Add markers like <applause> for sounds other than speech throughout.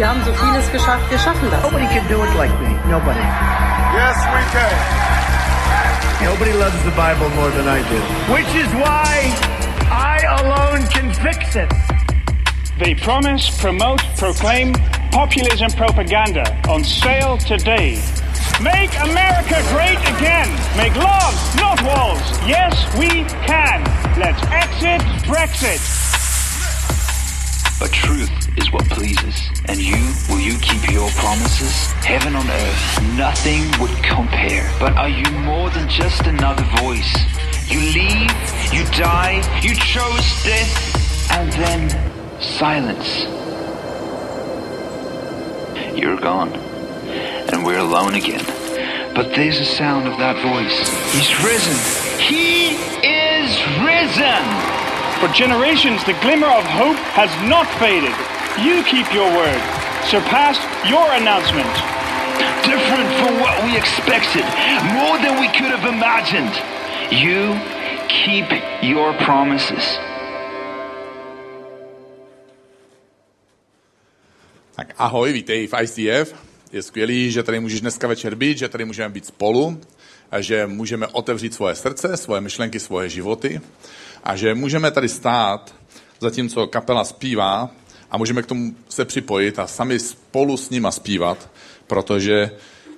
Wir haben so vieles geschafft, wir schaffen das. Nobody can do it like me. Nobody. Yes, we can. Nobody loves the Bible more than I do. Which is why I alone can fix it. They promise, promote, proclaim populism propaganda on sale today. Make America great again. Make love, not walls. Yes, we can. Let's exit Brexit. But truth is what pleases. And you, will you keep your promises? Heaven on earth, nothing would compare. But are you more than just another voice? You leave, you die, you chose death, and then silence. You're gone, and we're alone again. But there's a sound of that voice. He's risen. He is risen. For generations, the glimmer of hope has not faded. You keep your word. Surpassed your announcement. Different from what we expected, more than we could have imagined. You keep your promises. Tak ahoj, vítej v ICF. Je skvělý, že tady můžeš dneska večer být, že tady můžeme být spolu, a že můžeme otevřít svoje srdce, svoje myšlenky, svoje životy a že můžeme tady stát, zatímco kapela zpívá a můžeme k tomu se připojit a sami spolu s nima zpívat, protože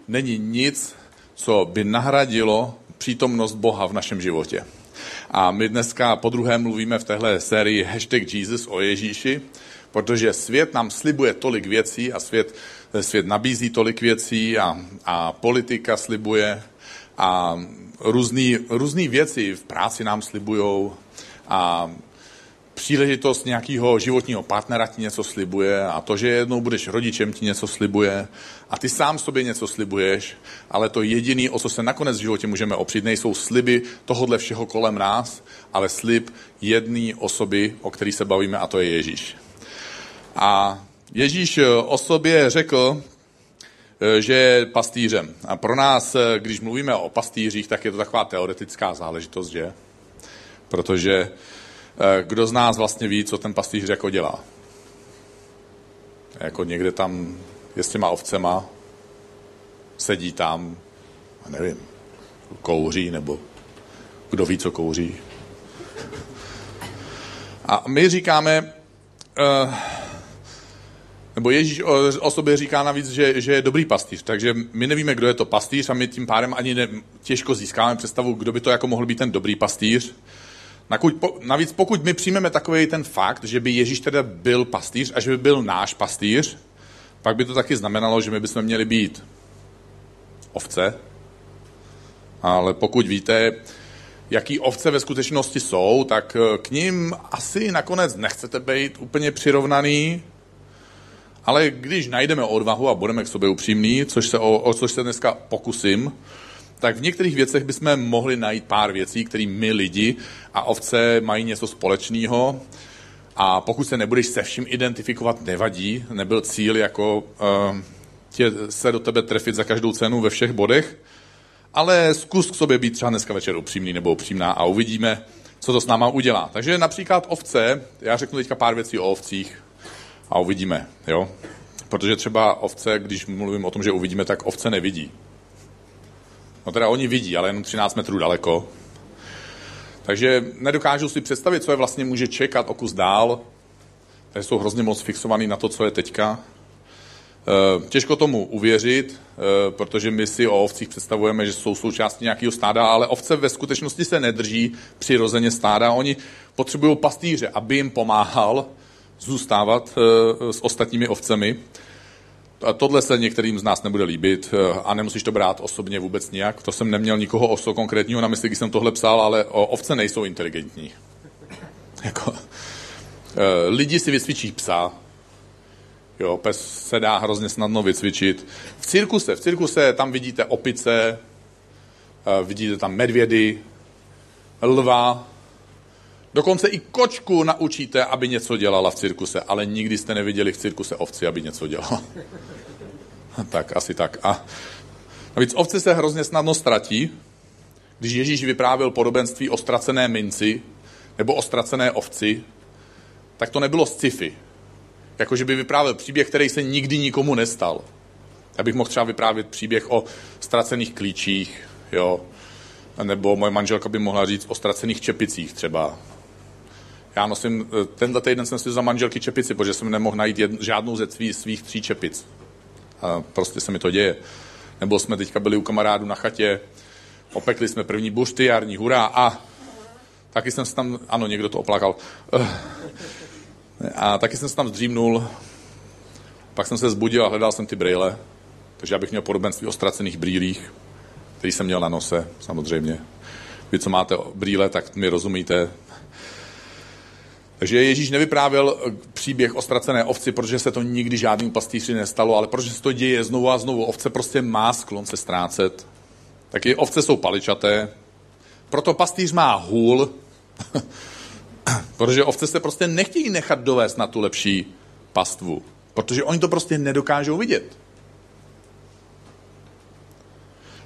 není nic, co by nahradilo přítomnost Boha v našem životě. A my dneska po druhé mluvíme v téhle sérii hashtag Jesus o Ježíši, protože svět nám slibuje tolik věcí a svět, svět nabízí tolik věcí a, a politika slibuje a různý věci v práci nám slibují a příležitost nějakého životního partnera ti něco slibuje a to, že jednou budeš rodičem, ti něco slibuje a ty sám sobě něco slibuješ, ale to jediné, o co se nakonec v životě můžeme opřít, nejsou sliby tohodle všeho kolem nás, ale slib jedné osoby, o který se bavíme, a to je Ježíš. A Ježíš o sobě řekl, že je pastýřem. A pro nás, když mluvíme o pastýřích, tak je to taková teoretická záležitost, že? Protože kdo z nás vlastně ví, co ten pastýř jako dělá? Jako někde tam je s těma ovcema, sedí tam, nevím, kouří, nebo kdo ví, co kouří. A my říkáme, uh, nebo Ježíš o sobě říká navíc, že, že je dobrý pastýř, takže my nevíme, kdo je to pastýř a my tím pádem ani ne, těžko získáme představu, kdo by to jako mohl být ten dobrý pastýř. Navíc pokud my přijmeme takový ten fakt, že by Ježíš teda byl pastýř a že by byl náš pastýř, pak by to taky znamenalo, že my bychom měli být ovce. Ale pokud víte, jaký ovce ve skutečnosti jsou, tak k ním asi nakonec nechcete být úplně přirovnaný, ale když najdeme odvahu a budeme k sobě upřímní, což se, o, o což se dneska pokusím, tak v některých věcech bychom mohli najít pár věcí, které my lidi a ovce mají něco společného. A pokud se nebudeš se vším identifikovat, nevadí. Nebyl cíl jako uh, tě, se do tebe trefit za každou cenu ve všech bodech. Ale zkus k sobě být třeba dneska večer upřímný nebo upřímná a uvidíme, co to s náma udělá. Takže například ovce, já řeknu teďka pár věcí o ovcích a uvidíme, jo. Protože třeba ovce, když mluvím o tom, že uvidíme, tak ovce nevidí. No teda oni vidí, ale jenom 13 metrů daleko. Takže nedokážu si představit, co je vlastně může čekat o kus dál. Takže jsou hrozně moc fixovaný na to, co je teďka. E, těžko tomu uvěřit, e, protože my si o ovcích představujeme, že jsou součástí nějakého stáda, ale ovce ve skutečnosti se nedrží přirozeně stáda. Oni potřebují pastýře, aby jim pomáhal zůstávat e, s ostatními ovcemi. A tohle se některým z nás nebude líbit a nemusíš to brát osobně vůbec nijak. To jsem neměl nikoho oso konkrétního na mysli, když jsem tohle psal, ale ovce nejsou inteligentní. <laughs> Jako, lidi si vycvičí psa, Jo, pes se dá hrozně snadno vycvičit. V cirkuse, v cirkuse tam vidíte opice, vidíte tam medvědy, lva, dokonce i kočku naučíte, aby něco dělala v cirkuse, ale nikdy jste neviděli v cirkuse ovci, aby něco dělala. <laughs> tak, asi tak. A navíc ovce se hrozně snadno ztratí, když Ježíš vyprávěl podobenství o ztracené minci nebo o ztracené ovci, tak to nebylo sci-fi. Jakože by vyprávěl příběh, který se nikdy nikomu nestal. Já bych mohl třeba vyprávět příběh o ztracených klíčích, jo, nebo moje manželka by mohla říct o ztracených čepicích třeba. Já nosím, eh, tenhle týden jsem si za manželky čepici, protože jsem nemohl najít jed, žádnou ze svých, svých tří čepic. A prostě se mi to děje. Nebo jsme teďka byli u kamarádu na chatě, opekli jsme první bušty, jarní hurá a taky jsem se tam, ano, někdo to oplakal. Eh, a taky jsem se tam zdřímnul, pak jsem se zbudil a hledal jsem ty brýle, takže já bych měl podobenství o ztracených brýlích, který jsem měl na nose, samozřejmě. Vy, co máte brýle, tak mi rozumíte. Takže Ježíš nevyprávěl příběh o ztracené ovci, protože se to nikdy žádným pastýři nestalo, ale protože se to děje znovu a znovu. Ovce prostě má sklon se ztrácet. Taky ovce jsou paličaté, proto pastýř má hůl, <laughs> protože ovce se prostě nechtějí nechat dovést na tu lepší pastvu, protože oni to prostě nedokážou vidět.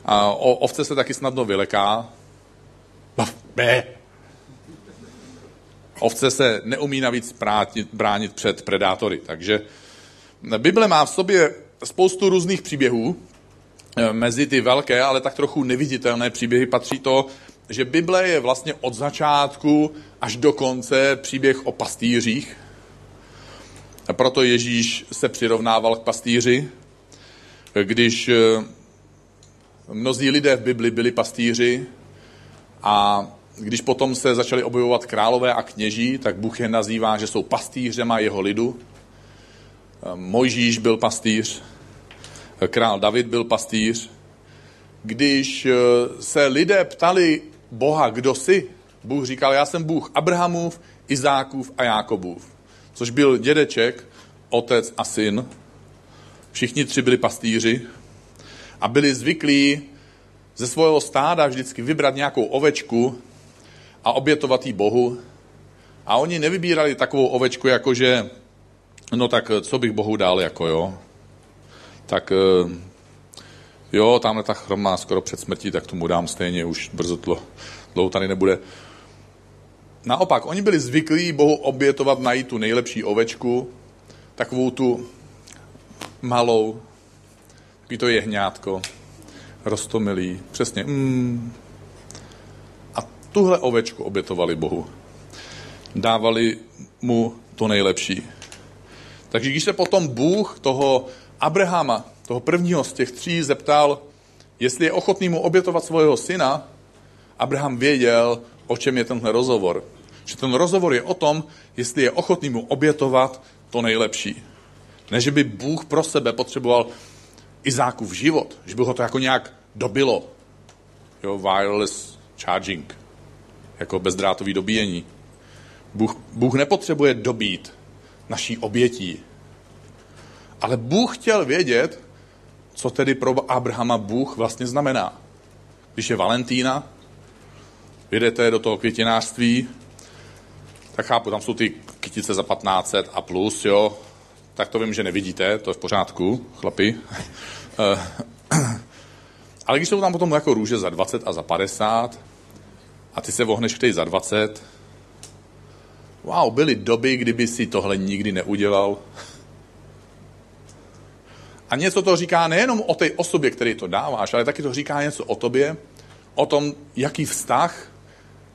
A o ovce se taky snadno vyleká. Ovce se neumí navíc bránit, bránit před predátory. Takže Bible má v sobě spoustu různých příběhů. Mezi ty velké, ale tak trochu neviditelné příběhy patří to, že Bible je vlastně od začátku až do konce příběh o pastýřích. A proto Ježíš se přirovnával k pastýři, když Mnozí lidé v Bibli byli pastýři a když potom se začali objevovat králové a kněží, tak Bůh je nazývá, že jsou pastýřema jeho lidu. Mojžíš byl pastýř, král David byl pastýř. Když se lidé ptali Boha, kdo jsi, Bůh říkal, já jsem Bůh Abrahamův, Izákův a Jákobův, což byl dědeček, otec a syn. Všichni tři byli pastýři a byli zvyklí ze svého stáda vždycky vybrat nějakou ovečku a obětovat jí Bohu. A oni nevybírali takovou ovečku, jako že, no tak co bych Bohu dal, jako jo. Tak eh, jo, tamhle ta chroma skoro před smrtí, tak tomu dám stejně, už brzo tlo, dlouho tady nebude. Naopak, oni byli zvyklí Bohu obětovat, najít tu nejlepší ovečku, takovou tu malou, Takový to jehňátko, rostomilý, přesně. Mm. Tuhle ovečku obětovali Bohu. Dávali mu to nejlepší. Takže když se potom Bůh toho Abrahama, toho prvního z těch tří, zeptal, jestli je ochotný mu obětovat svého syna, Abraham věděl, o čem je tenhle rozhovor. Že ten rozhovor je o tom, jestli je ochotný mu obětovat to nejlepší. Ne, že by Bůh pro sebe potřeboval Izákův život, že by ho to jako nějak dobilo. Jo, wireless charging, jako bezdrátový dobíjení. Bůh, Bůh nepotřebuje dobít naší obětí. Ale Bůh chtěl vědět, co tedy pro Abrahama Bůh vlastně znamená. Když je Valentína, jedete do toho květinářství, tak chápu, tam jsou ty kytice za 1500 a plus, jo, tak to vím, že nevidíte, to je v pořádku, chlapi. Eh, <clears throat> ale když jsou tam potom jako růže za 20 a za 50 a ty se vohneš k za 20, wow, byly doby, kdyby si tohle nikdy neudělal. A něco to říká nejenom o té osobě, který to dáváš, ale taky to říká něco o tobě, o tom, jaký vztah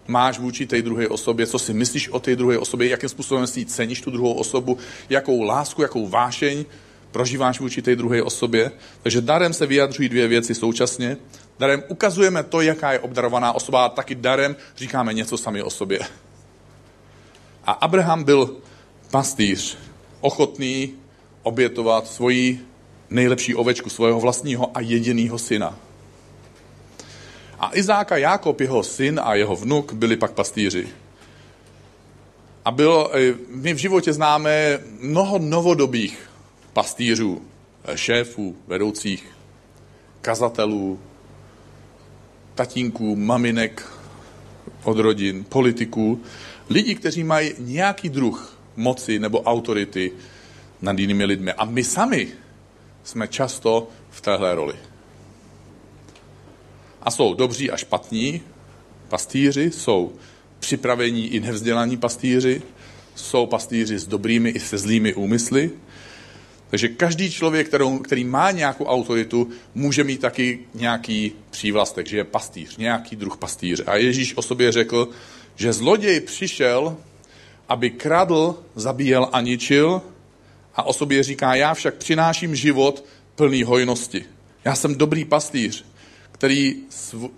máš vůči té druhé osobě, co si myslíš o té druhé osobě, jakým způsobem si ceníš tu druhou osobu, jakou lásku, jakou vášeň prožíváš vůči té druhé osobě. Takže darem se vyjadřují dvě věci současně. Darem ukazujeme to, jaká je obdarovaná osoba, a taky darem říkáme něco sami o sobě. A Abraham byl pastýř, ochotný obětovat svoji nejlepší ovečku, svého vlastního a jediného syna. A Izáka Jákob, jeho syn a jeho vnuk byli pak pastýři. A bylo, eh, my v životě známe mnoho novodobých pastýřů, šéfů, vedoucích, kazatelů, tatínků, maminek od rodin, politiků, lidí, kteří mají nějaký druh moci nebo autority nad jinými lidmi. A my sami jsme často v téhle roli. A jsou dobří a špatní pastýři, jsou připravení i nevzdělaní pastýři, jsou pastýři s dobrými i se zlými úmysly. Takže každý člověk, kterou, který má nějakou autoritu, může mít taky nějaký přívlastek, že je pastýř, nějaký druh pastýře. A Ježíš o sobě řekl, že zloděj přišel, aby kradl, zabíjel a ničil a o sobě říká, já však přináším život plný hojnosti. Já jsem dobrý pastýř, který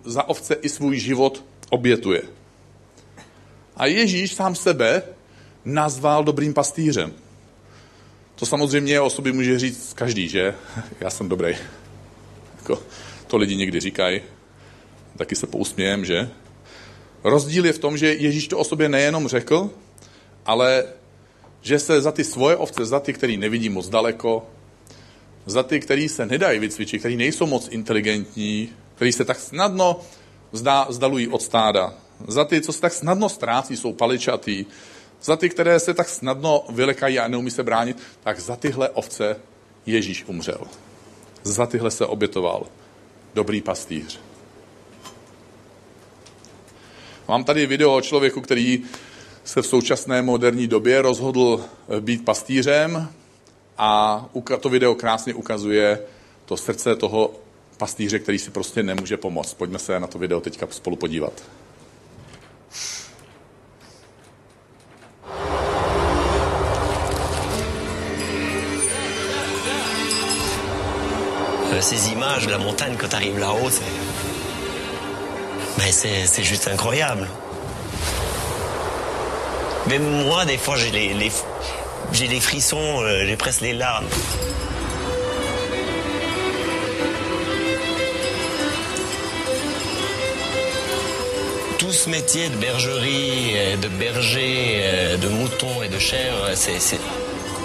za ovce i svůj život obětuje. A Ježíš sám sebe nazval dobrým pastýřem. To samozřejmě o sobě může říct každý, že? Já jsem dobrý. Jako, to lidi někdy říkají. Taky se pousmějem, že? Rozdíl je v tom, že Ježíš to o sobě nejenom řekl, ale že se za ty svoje ovce, za ty, který nevidí moc daleko, za ty, který se nedají vycvičit, který nejsou moc inteligentní, který se tak snadno vzdalují od stáda, za ty, co se tak snadno ztrácí, jsou paličatý, za ty, které se tak snadno vylekají a neumí se bránit, tak za tyhle ovce Ježíš umřel. Za tyhle se obětoval. Dobrý pastýř. Mám tady video o člověku, který se v současné moderní době rozhodl být pastýřem a to video krásně ukazuje to srdce toho pastýře, který si prostě nemůže pomoct. Pojďme se na to video teďka spolu podívat. Ces images de la montagne quand tu arrives là-haut, c'est. Mais c'est juste incroyable. Même moi, des fois, j'ai les, les, j'ai les frissons, euh, j'ai presque les larmes. Tout ce métier de bergerie, euh, de berger, de mouton et de chèvre, c'est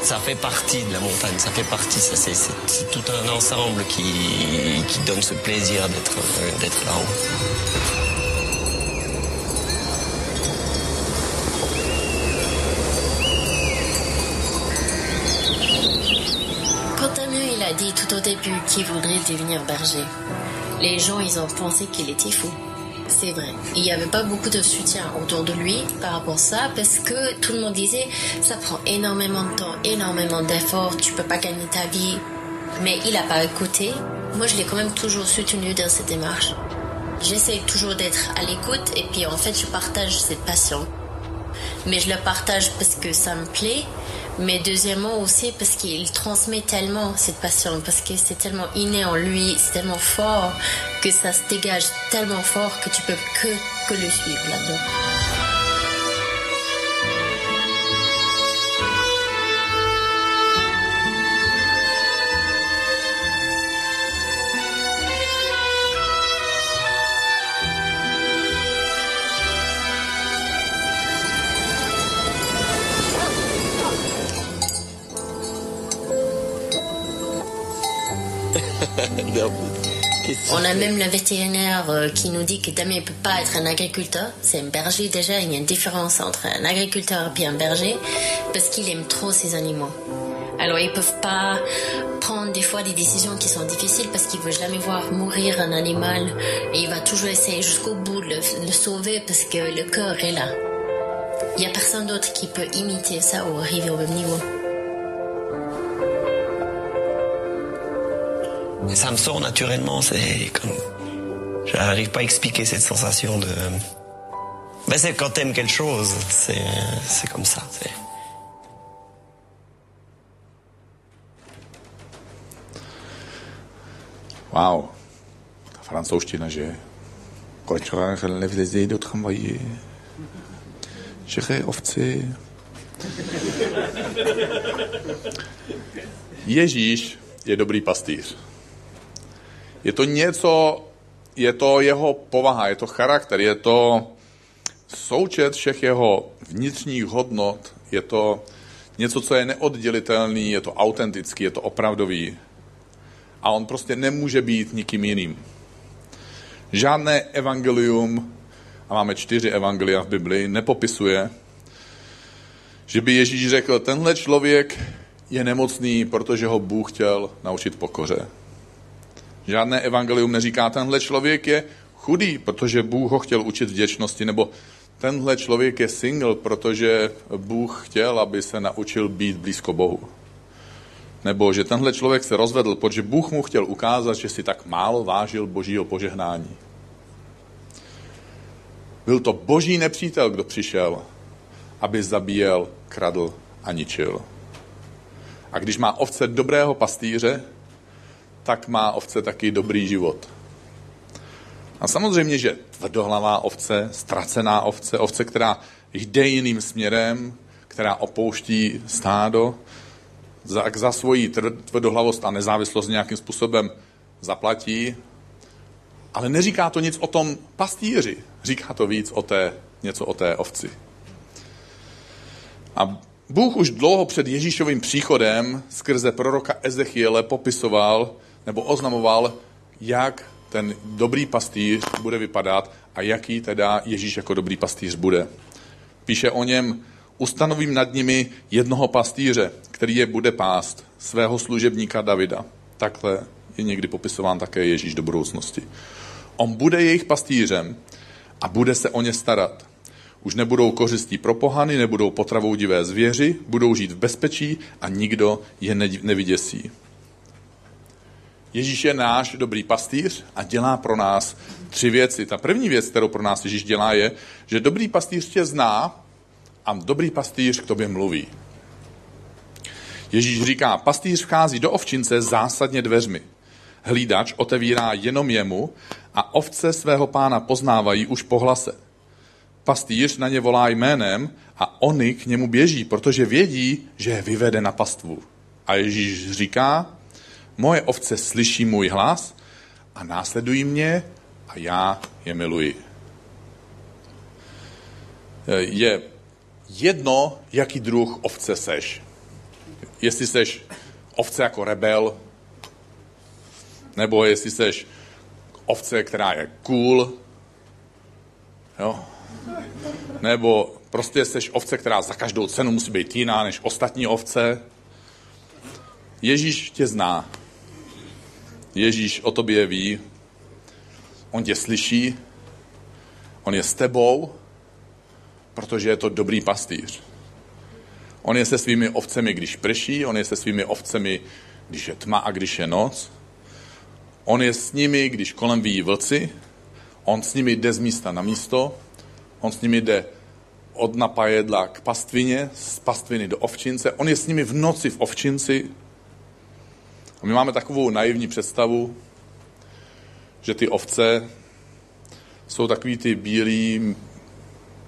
ça fait partie de la montagne, ça fait partie, ça c'est tout un ensemble qui, donne ce plaisir d'être d'être là-haut. Il a dit tout au début qu'il voudrait devenir berger, les gens ils ont pensé qu'il était fou c'est vrai. Il n'y avait pas beaucoup de soutien autour de lui par rapport à ça parce que tout le monde disait ça prend énormément de temps, énormément d'efforts, tu peux pas gagner ta vie. Mais il n'a pas écouté. Moi, je l'ai quand même toujours soutenu dans cette démarche. J'essaie toujours d'être à l'écoute et puis en fait, je partage cette passion. Mais je la partage parce que ça me plaît mais deuxièmement aussi parce qu'il transmet tellement cette passion, parce que c'est tellement inné en lui, c'est tellement fort que ça se dégage tellement fort que tu peux que, que le suivre là-dedans. On a même le vétérinaire euh, qui nous dit que Damien ne peut pas être un agriculteur. C'est un berger déjà. Il y a une différence entre un agriculteur et un berger parce qu'il aime trop ses animaux. Alors ils peuvent pas prendre des fois des décisions qui sont difficiles parce qu'il veut jamais voir mourir un animal et il va toujours essayer jusqu'au bout de le, le sauver parce que le cœur est là. Il y a personne d'autre qui peut imiter ça ou arriver au même niveau. Ça me sort naturellement. C'est comme. Je n'arrive pas à expliquer cette sensation de. Ben c'est quand t'aimes quelque chose, c'est, comme ça. Wow. Ta francouzština, že? Kolik nevlezej do tramvaje. Žeře ovci. Ježíš je dobrý <laughs> pastýř. Je to něco, je to jeho povaha, je to charakter, je to součet všech jeho vnitřních hodnot, je to něco, co je neoddělitelný, je to autentický, je to opravdový. A on prostě nemůže být nikým jiným. Žádné evangelium, a máme čtyři evangelia v Biblii, nepopisuje, že by Ježíš řekl, tenhle člověk je nemocný, protože ho Bůh chtěl naučit pokoře. Žádné evangelium neříká, tenhle člověk je chudý, protože Bůh ho chtěl učit vděčnosti, nebo tenhle člověk je single, protože Bůh chtěl, aby se naučil být blízko Bohu. Nebo že tenhle člověk se rozvedl, protože Bůh mu chtěl ukázat, že si tak málo vážil božího požehnání. Byl to boží nepřítel, kdo přišel, aby zabíjel, kradl a ničil. A když má ovce dobrého pastýře, tak má ovce taky dobrý život. A samozřejmě, že tvrdohlavá ovce, ztracená ovce, ovce, která jde jiným směrem, která opouští stádo, za, za svoji tvrdohlavost a nezávislost nějakým způsobem zaplatí, ale neříká to nic o tom pastýři, říká to víc o té, něco o té ovci. A Bůh už dlouho před Ježíšovým příchodem skrze proroka Ezechiele popisoval nebo oznamoval, jak ten dobrý pastýř bude vypadat a jaký teda Ježíš jako dobrý pastýř bude. Píše o něm, ustanovím nad nimi jednoho pastýře, který je bude pást, svého služebníka Davida. Takhle je někdy popisován také Ježíš do budoucnosti. On bude jejich pastýřem a bude se o ně starat. Už nebudou kořistí pro pohany, nebudou potravou divé zvěři, budou žít v bezpečí a nikdo je nevyděsí. Ježíš je náš dobrý pastýř a dělá pro nás tři věci. Ta první věc, kterou pro nás Ježíš dělá, je, že dobrý pastýř tě zná a dobrý pastýř k tobě mluví. Ježíš říká, pastýř vchází do ovčince zásadně dveřmi. Hlídač otevírá jenom jemu a ovce svého pána poznávají už po hlase. Pastýř na ně volá jménem a oni k němu běží, protože vědí, že je vyvede na pastvu. A Ježíš říká, moje ovce slyší můj hlas a následují mě a já je miluji. Je jedno, jaký druh ovce seš. Jestli seš ovce jako rebel, nebo jestli seš ovce, která je cool, jo? nebo prostě seš ovce, která za každou cenu musí být jiná než ostatní ovce. Ježíš tě zná. Ježíš o tobě ví. On tě slyší. On je s tebou, protože je to dobrý pastýř. On je se svými ovcemi, když prší, on je se svými ovcemi, když je tma a když je noc. On je s nimi, když kolem vyjí vlci, on s nimi jde z místa na místo, on s nimi jde od napajedla k pastvině, z pastviny do ovčince, on je s nimi v noci v ovčinci. A my máme takovou naivní představu, že ty ovce jsou takový ty bílí,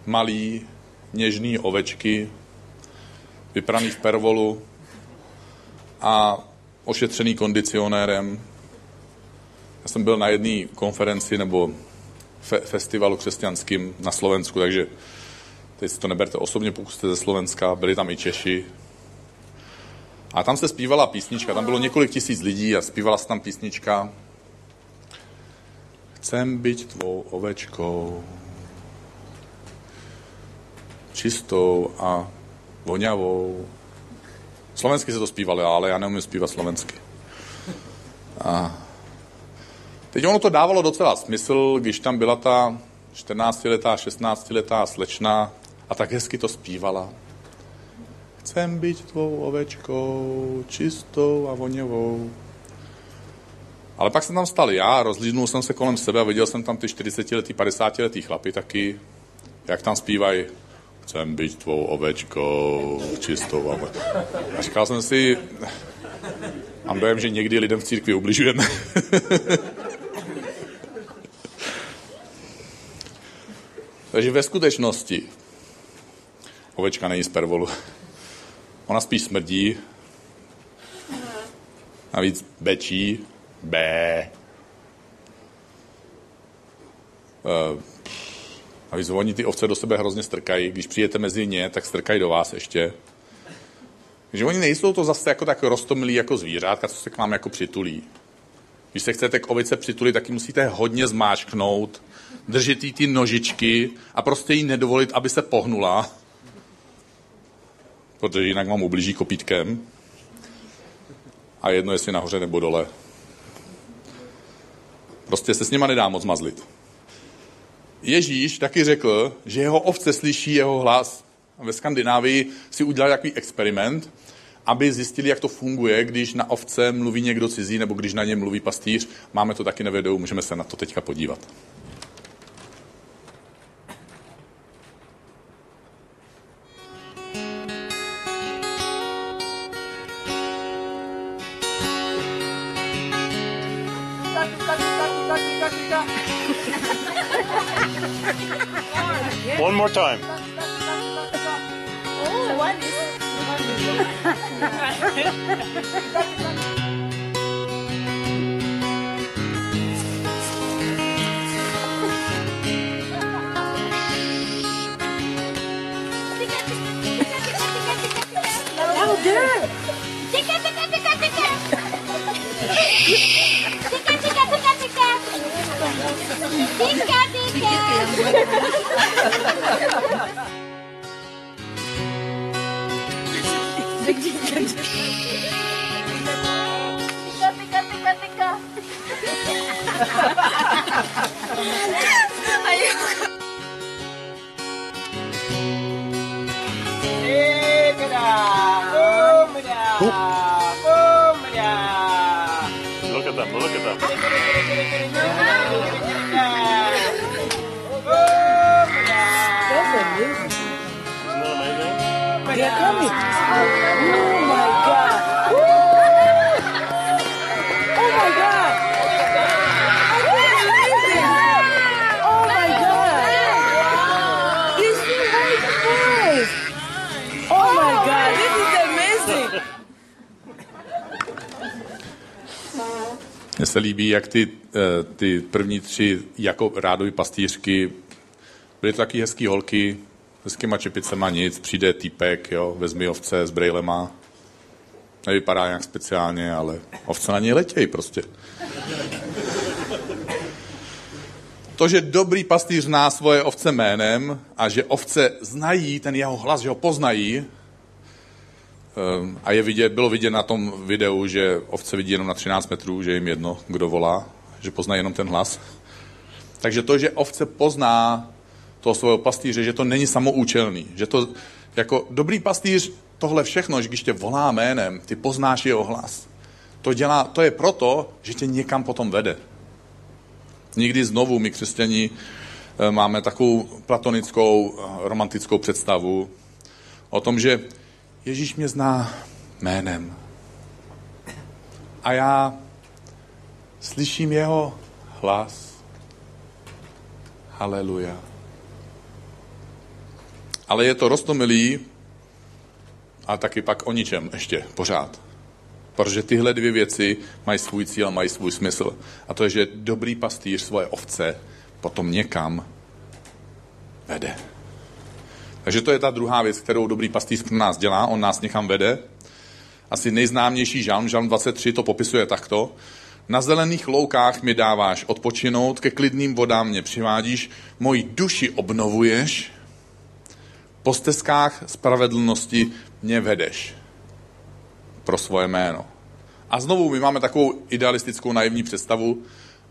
malí, něžný ovečky, vypraný v pervolu a ošetřený kondicionérem. Já jsem byl na jedné konferenci nebo fe- festivalu křesťanským na Slovensku, takže teď si to neberte osobně, pokud jste ze Slovenska, byli tam i Češi. A tam se zpívala písnička, tam bylo několik tisíc lidí a zpívala se tam písnička Chcem být tvou ovečkou, čistou a voňavou. Slovensky se to zpívalo, ale já neumím zpívat slovensky. A teď ono to dávalo docela smysl, když tam byla ta 14-letá, 16-letá slečna a tak hezky to zpívala. Chcem být tvou ovečkou, čistou a voňavou. Ale pak jsem tam stal já, rozlídnul jsem se kolem sebe a viděl jsem tam ty 40-letý, 50-letý chlapy taky, jak tam zpívají chcem být tvou ovečkou, čistou a... a říkal jsem si, mám dojem, že někdy lidem v církvi ubližujeme. <laughs> Takže ve skutečnosti ovečka není z pervolu. Ona spíš smrdí, navíc bečí, bé. Uh, a když oni ty ovce do sebe hrozně strkají. Když přijete mezi ně, tak strkají do vás ještě. Takže oni nejsou to zase jako tak rostomilí jako zvířátka, co se k vám jako přitulí. Když se chcete k ovice přitulit, tak ji musíte hodně zmáčknout, držet jí ty nožičky a prostě jí nedovolit, aby se pohnula, protože jinak vám ublíží kopítkem. A jedno, jestli nahoře nebo dole. Prostě se s nima nedá moc mazlit. Ježíš taky řekl, že jeho ovce slyší jeho hlas. Ve Skandinávii si udělali takový experiment, aby zjistili, jak to funguje, když na ovce mluví někdo cizí, nebo když na ně mluví pastýř. Máme to taky na videu, můžeme se na to teďka podívat. time. Oh, one is. Louder! Tika, tika, tika, tika! Tika, tika, tika, tika. Se líbí, jak ty, eh, ty první tři jako rádový pastýřky byly taky hezký holky, hezkýma čepicema nic, přijde týpek, jo, vezmi ovce s brejlema, nevypadá nějak speciálně, ale ovce na něj letějí prostě. To, že dobrý pastýř zná svoje ovce jménem a že ovce znají ten jeho hlas, že ho poznají, a je vidět, bylo vidět na tom videu, že ovce vidí jenom na 13 metrů, že jim jedno, kdo volá, že poznají jenom ten hlas. Takže to, že ovce pozná toho svého pastýře, že to není samoučelný, že to jako dobrý pastýř tohle všechno, že když tě volá jménem, ty poznáš jeho hlas. To, dělá, to je proto, že tě někam potom vede. Nikdy znovu my křesťani eh, máme takovou platonickou, eh, romantickou představu o tom, že Ježíš mě zná jménem. A já slyším jeho hlas. Haleluja. Ale je to rostomilý a taky pak o ničem ještě pořád. Protože tyhle dvě věci mají svůj cíl a mají svůj smysl. A to je, že dobrý pastýř svoje ovce potom někam vede. Takže to je ta druhá věc, kterou dobrý pastýř pro nás dělá. On nás někam vede. Asi nejznámější žalm, žalm 23, to popisuje takto. Na zelených loukách mi dáváš odpočinout, ke klidným vodám mě přivádíš, moji duši obnovuješ, po stezkách spravedlnosti mě vedeš pro svoje jméno. A znovu my máme takovou idealistickou naivní představu,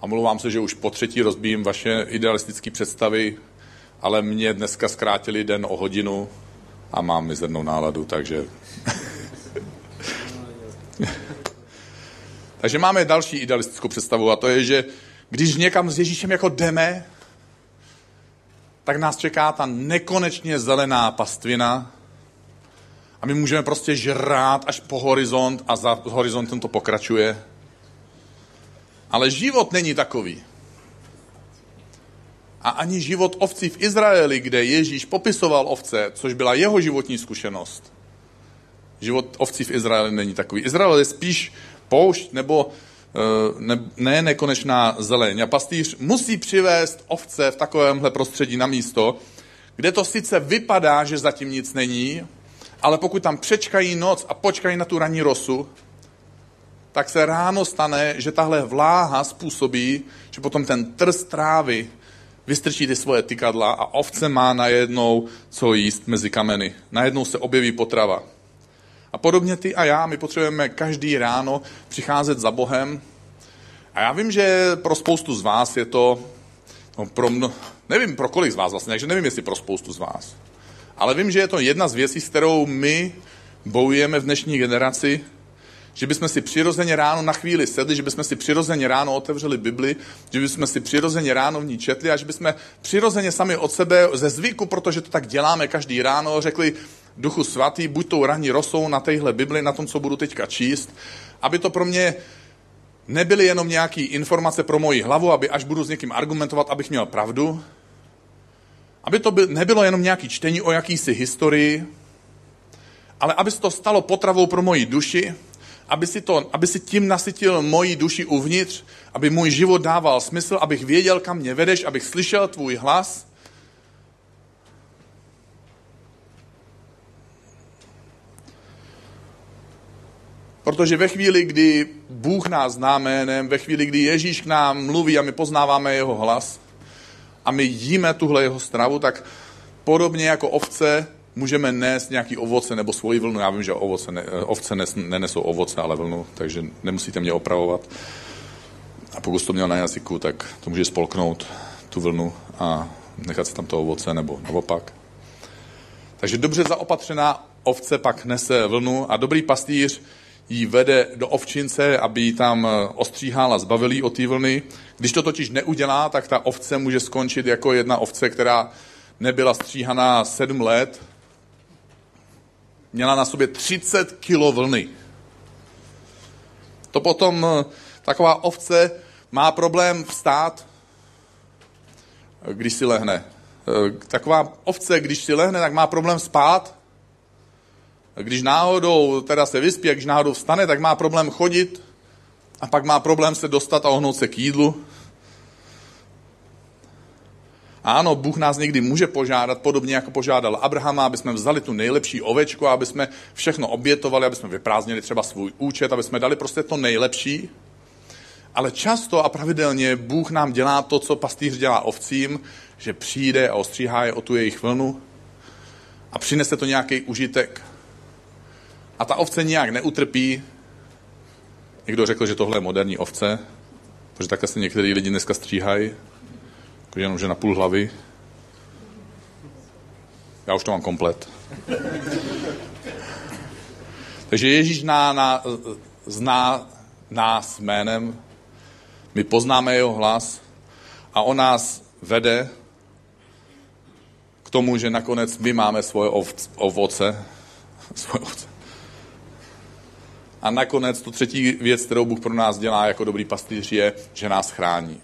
a mluvám se, že už po třetí rozbíjím vaše idealistické představy, ale mě dneska zkrátili den o hodinu a mám mizernou náladu, takže... <laughs> takže máme další idealistickou představu a to je, že když někam s Ježíšem jako jdeme, tak nás čeká ta nekonečně zelená pastvina a my můžeme prostě žrát až po horizont a za horizontem to pokračuje. Ale život není takový. A ani život ovcí v Izraeli, kde Ježíš popisoval ovce, což byla jeho životní zkušenost. Život ovcí v Izraeli není takový. Izrael je spíš poušť nebo ne, ne nekonečná zeleň. A pastýř musí přivést ovce v takovémhle prostředí na místo, kde to sice vypadá, že zatím nic není, ale pokud tam přečkají noc a počkají na tu ranní rosu, tak se ráno stane, že tahle vláha způsobí, že potom ten trst trávy vystrčí ty svoje tykadla a ovce má najednou co jíst mezi kameny. Najednou se objeví potrava. A podobně ty a já, my potřebujeme každý ráno přicházet za Bohem. A já vím, že pro spoustu z vás je to, no pro mno, Nevím pro kolik z vás vlastně, takže nevím, jestli pro spoustu z vás. Ale vím, že je to jedna z věcí, s kterou my bojujeme v dnešní generaci, že bychom si přirozeně ráno na chvíli sedli, že bychom si přirozeně ráno otevřeli Bibli, že bychom si přirozeně ráno v ní četli a že bychom přirozeně sami od sebe ze zvyku, protože to tak děláme každý ráno, řekli Duchu Svatý, buď tou ranní rosou na téhle Bibli, na tom, co budu teďka číst, aby to pro mě nebyly jenom nějaké informace pro moji hlavu, aby až budu s někým argumentovat, abych měl pravdu, aby to by, nebylo jenom nějaké čtení o jakýsi historii, ale aby se to stalo potravou pro moji duši, aby si, to, aby si tím nasytil moji duši uvnitř, aby můj život dával smysl, abych věděl, kam mě vedeš, abych slyšel tvůj hlas. Protože ve chvíli, kdy Bůh nás zná jménem, ve chvíli, kdy Ježíš k nám mluví a my poznáváme jeho hlas a my jíme tuhle jeho stravu, tak podobně jako ovce můžeme nést nějaký ovoce nebo svoji vlnu. Já vím, že ovoce ne, ovce nes, nenesou ovoce, ale vlnu, takže nemusíte mě opravovat. A pokud to měl na jazyku, tak to může spolknout tu vlnu a nechat se tam to ovoce nebo naopak. Takže dobře zaopatřená ovce pak nese vlnu a dobrý pastýř ji vede do ovčince, aby ji tam ostříhal a zbavil od té vlny. Když to totiž neudělá, tak ta ovce může skončit jako jedna ovce, která nebyla stříhaná sedm let měla na sobě 30 kilo vlny. To potom eh, taková ovce má problém vstát, když si lehne. Eh, taková ovce, když si lehne, tak má problém spát. Když náhodou teda se vyspí, a když náhodou vstane, tak má problém chodit a pak má problém se dostat a ohnout se k jídlu. Ano, Bůh nás někdy může požádat, podobně jako požádal Abrahama, aby jsme vzali tu nejlepší ovečku, aby jsme všechno obětovali, aby jsme vyprázdnili třeba svůj účet, aby jsme dali prostě to nejlepší. Ale často a pravidelně Bůh nám dělá to, co pastýř dělá ovcím, že přijde a ostříhá je o tu jejich vlnu a přinese to nějaký užitek. A ta ovce nijak neutrpí. Někdo řekl, že tohle je moderní ovce, protože takhle se některý lidi dneska stříhají jenom, že na půl hlavy. Já už to mám komplet. Takže Ježíš ná, ná, zná nás jménem, my poznáme jeho hlas a on nás vede k tomu, že nakonec my máme svoje ovoce. Svoje ovoce. A nakonec tu třetí věc, kterou Bůh pro nás dělá jako dobrý pastýř, je, že nás chrání.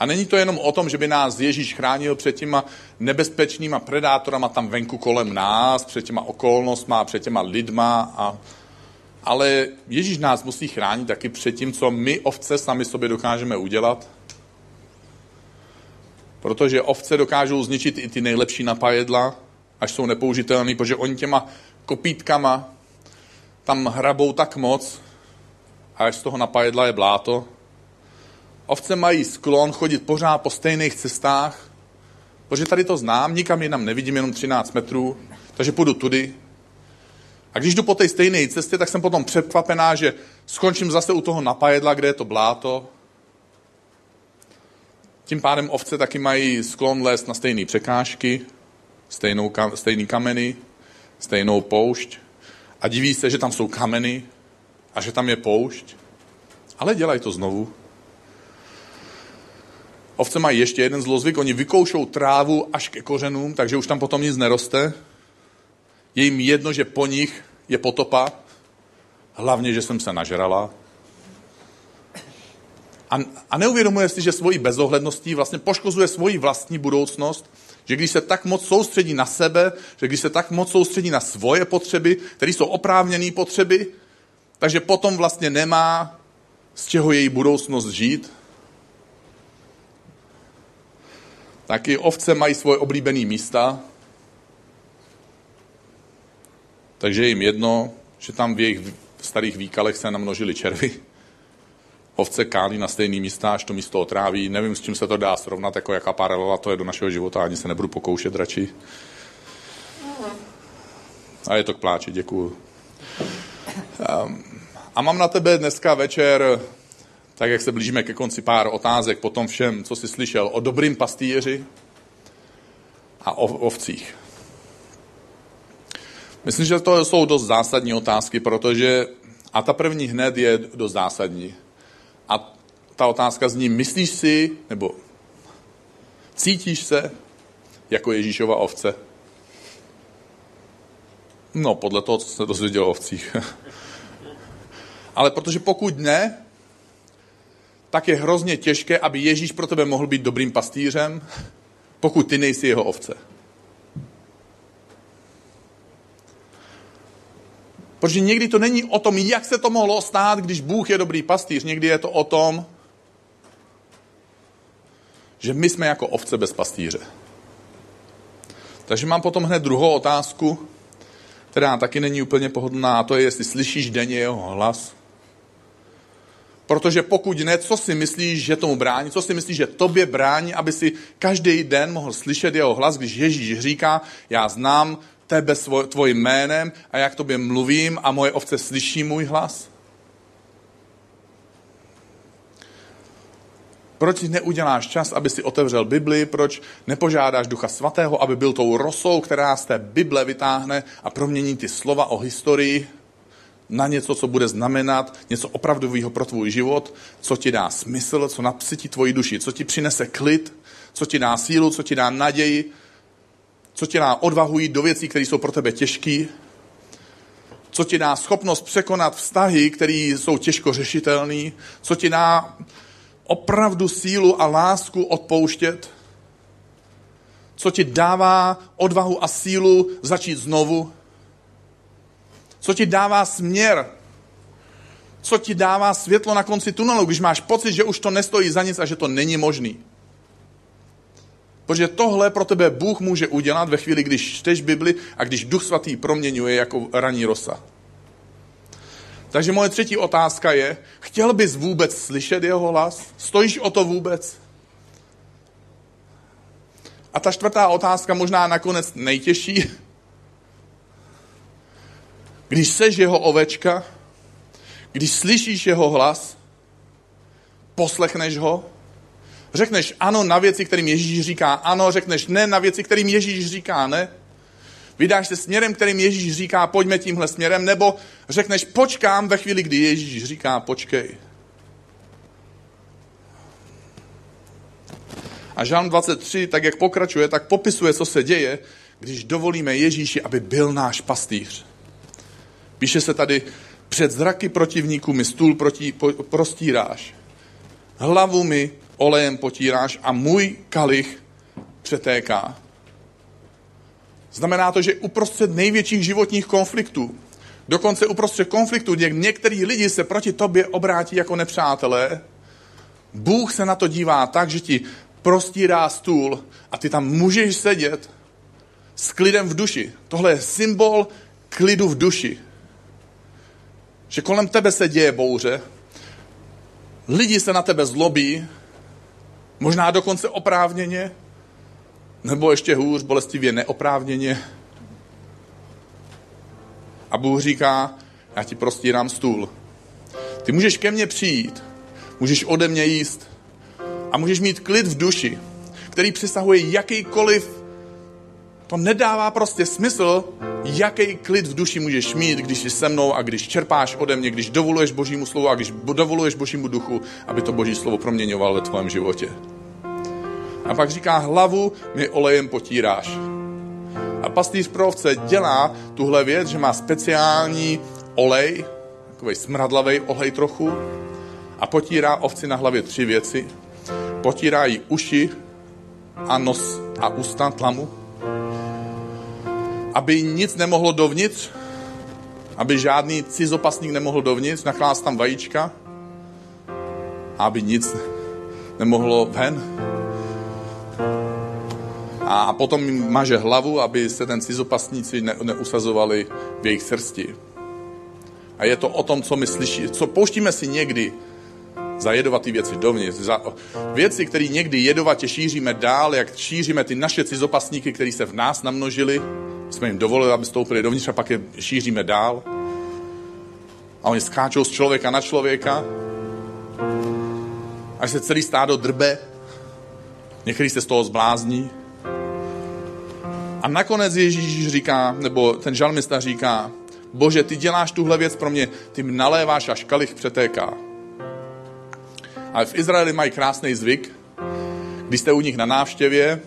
A není to jenom o tom, že by nás Ježíš chránil před těma nebezpečnýma predátorama tam venku kolem nás, před těma okolnostma, před těma lidma, a, ale Ježíš nás musí chránit taky před tím, co my ovce sami sobě dokážeme udělat. Protože ovce dokážou zničit i ty nejlepší napajedla, až jsou nepoužitelné, protože oni těma kopítkama tam hrabou tak moc, a až z toho napajedla je bláto, Ovce mají sklon chodit pořád po stejných cestách, protože tady to znám, nikam jinam nevidím, jenom 13 metrů, takže půjdu tudy. A když jdu po té stejné cestě, tak jsem potom překvapená, že skončím zase u toho napajedla, kde je to bláto. Tím pádem ovce taky mají sklon lézt na stejné překážky, stejnou, stejný kameny, stejnou poušť a diví se, že tam jsou kameny a že tam je poušť, ale dělají to znovu. Ovce mají ještě jeden zlozvyk, oni vykoušou trávu až ke kořenům, takže už tam potom nic neroste. Je jim jedno, že po nich je potopa, hlavně, že jsem se nažrala. A, a neuvědomuje si, že svojí bezohledností vlastně poškozuje svoji vlastní budoucnost, že když se tak moc soustředí na sebe, že když se tak moc soustředí na svoje potřeby, které jsou oprávněné potřeby, takže potom vlastně nemá z čeho její budoucnost žít, Taky ovce mají svoje oblíbené místa, takže jim jedno, že tam v jejich starých výkalech se namnožili červy. Ovce kálí na stejný místa, až to místo otráví. Nevím, s čím se to dá srovnat, jako jaká paralela to je do našeho života, ani se nebudu pokoušet radši. A je to k pláči, děkuju. Um, a mám na tebe dneska večer tak jak se blížíme ke konci pár otázek po tom všem, co jsi slyšel o dobrým pastýři, a o ovcích. Myslím, že to jsou dost zásadní otázky, protože, a ta první hned je dost zásadní. A ta otázka zní, myslíš si, nebo cítíš se jako Ježíšova ovce? No, podle toho, co se dozvěděl o ovcích. <laughs> Ale protože pokud ne, tak je hrozně těžké, aby Ježíš pro tebe mohl být dobrým pastýřem, pokud ty nejsi jeho ovce. Protože někdy to není o tom, jak se to mohlo stát, když Bůh je dobrý pastýř. Někdy je to o tom, že my jsme jako ovce bez pastýře. Takže mám potom hned druhou otázku, která taky není úplně pohodlná, a to je, jestli slyšíš denně jeho hlas. Protože pokud ne, co si myslíš, že tomu brání? Co si myslíš, že tobě brání, aby si každý den mohl slyšet jeho hlas, když Ježíš říká, já znám tebe svoj, tvojím jménem a jak tobě mluvím a moje ovce slyší můj hlas? Proč neuděláš čas, aby si otevřel Bibli? Proč nepožádáš Ducha Svatého, aby byl tou rosou, která z té Bible vytáhne a promění ty slova o historii na něco, co bude znamenat něco opravdového pro tvůj život, co ti dá smysl, co napsytí tvoji duši, co ti přinese klid, co ti dá sílu, co ti dá naději, co ti dá odvahu jít do věcí, které jsou pro tebe těžké, co ti dá schopnost překonat vztahy, které jsou těžko řešitelné, co ti dá opravdu sílu a lásku odpouštět, co ti dává odvahu a sílu začít znovu, co ti dává směr, co ti dává světlo na konci tunelu, když máš pocit, že už to nestojí za nic a že to není možný. Protože tohle pro tebe Bůh může udělat ve chvíli, když čteš Bibli a když Duch Svatý proměňuje jako raní rosa. Takže moje třetí otázka je, chtěl bys vůbec slyšet jeho hlas? Stojíš o to vůbec? A ta čtvrtá otázka, možná nakonec nejtěžší. Když seš jeho ovečka, když slyšíš jeho hlas, poslechneš ho, řekneš ano na věci, kterým Ježíš říká ano, řekneš ne na věci, kterým Ježíš říká ne, Vydáš se směrem, kterým Ježíš říká, pojďme tímhle směrem, nebo řekneš, počkám ve chvíli, kdy Ježíš říká, počkej. A Žán 23, tak jak pokračuje, tak popisuje, co se děje, když dovolíme Ježíši, aby byl náš pastýř. Píše se tady, před zraky protivníků mi stůl proti, po, prostíráš. Hlavu mi olejem potíráš a můj kalich přetéká. Znamená to, že uprostřed největších životních konfliktů, dokonce uprostřed konfliktů, kdy některý lidi se proti tobě obrátí jako nepřátelé, Bůh se na to dívá tak, že ti prostírá stůl a ty tam můžeš sedět s klidem v duši. Tohle je symbol klidu v duši. Že kolem tebe se děje bouře, lidi se na tebe zlobí, možná dokonce oprávněně, nebo ještě hůř, bolestivě neoprávněně. A Bůh říká, já ti prostírám stůl. Ty můžeš ke mně přijít, můžeš ode mě jíst a můžeš mít klid v duši, který přesahuje jakýkoliv to nedává prostě smysl, jaký klid v duši můžeš mít, když jsi se mnou a když čerpáš ode mě, když dovoluješ Božímu slovu a když dovoluješ Božímu duchu, aby to Boží slovo proměňoval ve tvém životě. A pak říká, hlavu mi olejem potíráš. A pastýř pro ovce dělá tuhle věc, že má speciální olej, takový smradlavý olej trochu, a potírá ovci na hlavě tři věci. Potírá jí uši a nos a ústa tlamu, aby nic nemohlo dovnitř, aby žádný cizopasník nemohl dovnitř, naklást tam vajíčka, aby nic nemohlo ven a potom jim maže hlavu, aby se ten cizopasníci ne, neusazovali v jejich srsti. A je to o tom, co my slyší, co pouštíme si někdy za jedovatý věci dovnitř. Za věci, které někdy jedovatě šíříme dál, jak šíříme ty naše cizopasníky, které se v nás namnožili, jsme jim dovolili, aby stoupili dovnitř a pak je šíříme dál. A oni skáčou z člověka na člověka, až se celý stádo drbe, některý se z toho zblázní. A nakonec Ježíš říká, nebo ten žalmista říká, Bože, ty děláš tuhle věc pro mě, ty mi naléváš až kalich přetéká. Ale v Izraeli mají krásný zvyk, když jste u nich na návštěvě,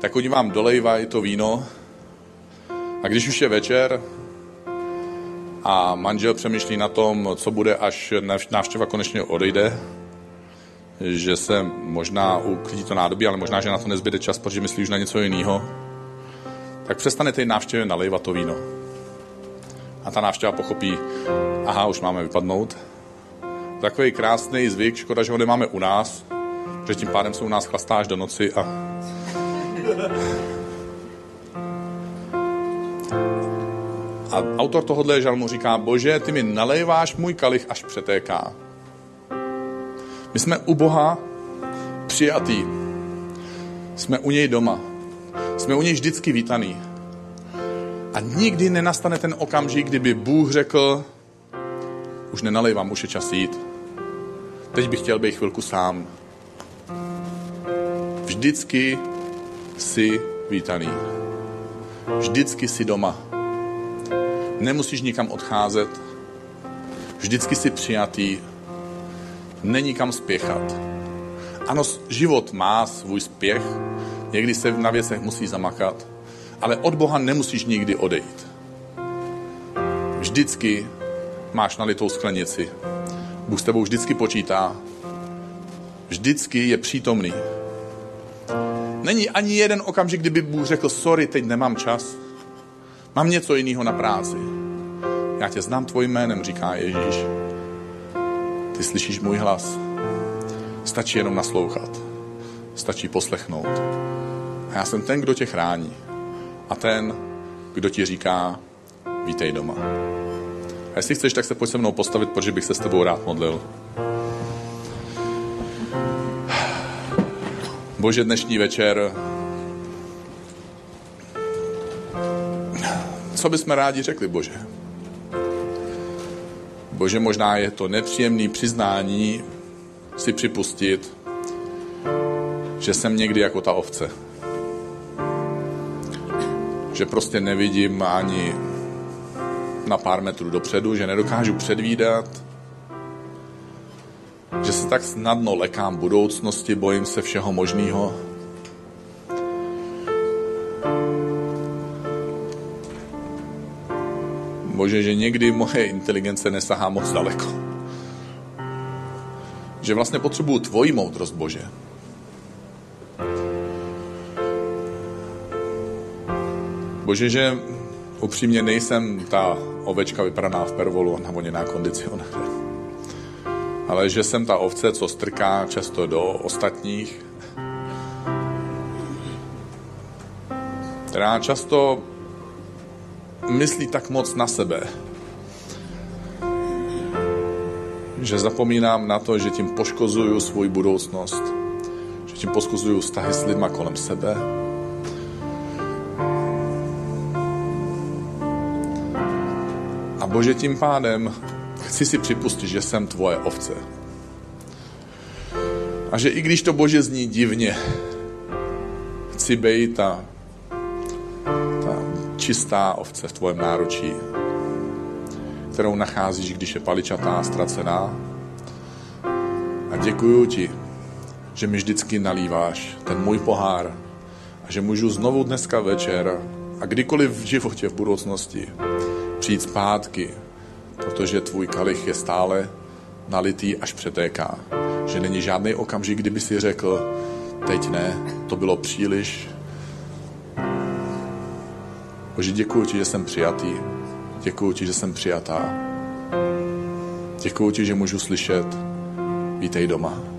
tak oni vám dolejvají to víno a když už je večer a manžel přemýšlí na tom, co bude, až návštěva konečně odejde, že se možná uklidí to nádobí, ale možná, že na to nezbyde čas, protože myslí už na něco jiného, tak přestane té návštěvě nalejvat to víno. A ta návštěva pochopí, aha, už máme vypadnout. Takový krásný zvyk, škoda, že ho nemáme u nás, že tím pádem se u nás chlastá až do noci a A autor tohohle žalmu říká, bože, ty mi nalejváš můj kalich, až přetéká. My jsme u Boha přijatý. Jsme u něj doma. Jsme u něj vždycky vítaný. A nikdy nenastane ten okamžik, kdyby Bůh řekl, už nenalejvám, už je čas jít. Teď bych chtěl být chvilku sám. Vždycky jsi vítaný. Vždycky jsi doma. Nemusíš nikam odcházet. Vždycky jsi přijatý. Není kam spěchat. Ano, život má svůj spěch. Někdy se na věcech musí zamakat. Ale od Boha nemusíš nikdy odejít. Vždycky máš nalitou sklenici. Bůh s tebou vždycky počítá. Vždycky je přítomný. Není ani jeden okamžik, kdyby Bůh řekl, sorry, teď nemám čas. Mám něco jiného na práci. Já tě znám tvojím jménem, říká Ježíš. Ty slyšíš můj hlas. Stačí jenom naslouchat. Stačí poslechnout. A já jsem ten, kdo tě chrání. A ten, kdo ti říká, vítej doma. A jestli chceš, tak se pojď se mnou postavit, protože bych se s tebou rád modlil. Bože, dnešní večer co bychom rádi řekli, Bože? Bože, možná je to nepříjemné přiznání si připustit, že jsem někdy jako ta ovce. Že prostě nevidím ani na pár metrů dopředu, že nedokážu předvídat, že se tak snadno lekám budoucnosti, bojím se všeho možného. Bože, že někdy moje inteligence nesahá moc daleko. Že vlastně potřebuju tvoji moudrost, Bože. Bože, že upřímně nejsem ta ovečka vypraná v pervolu a navoněná kondicionéře. Ale že jsem ta ovce, co strká často do ostatních, která často myslí tak moc na sebe, že zapomínám na to, že tím poškozuju svou budoucnost, že tím poškozuju vztahy s lidma kolem sebe. A Bože, tím pádem chci si připustit, že jsem tvoje ovce. A že i když to Bože zní divně, chci být ta čistá ovce v tvojem náručí, kterou nacházíš, když je paličatá, ztracená. A děkuju ti, že mi vždycky nalíváš ten můj pohár a že můžu znovu dneska večer a kdykoliv v životě v budoucnosti přijít zpátky, protože tvůj kalich je stále nalitý až přetéká. Že není žádný okamžik, kdyby si řekl, teď ne, to bylo příliš, Bože, děkuji ti, že jsem přijatý. Děkuji ti, že jsem přijatá. Děkuji ti, že můžu slyšet. Vítej doma.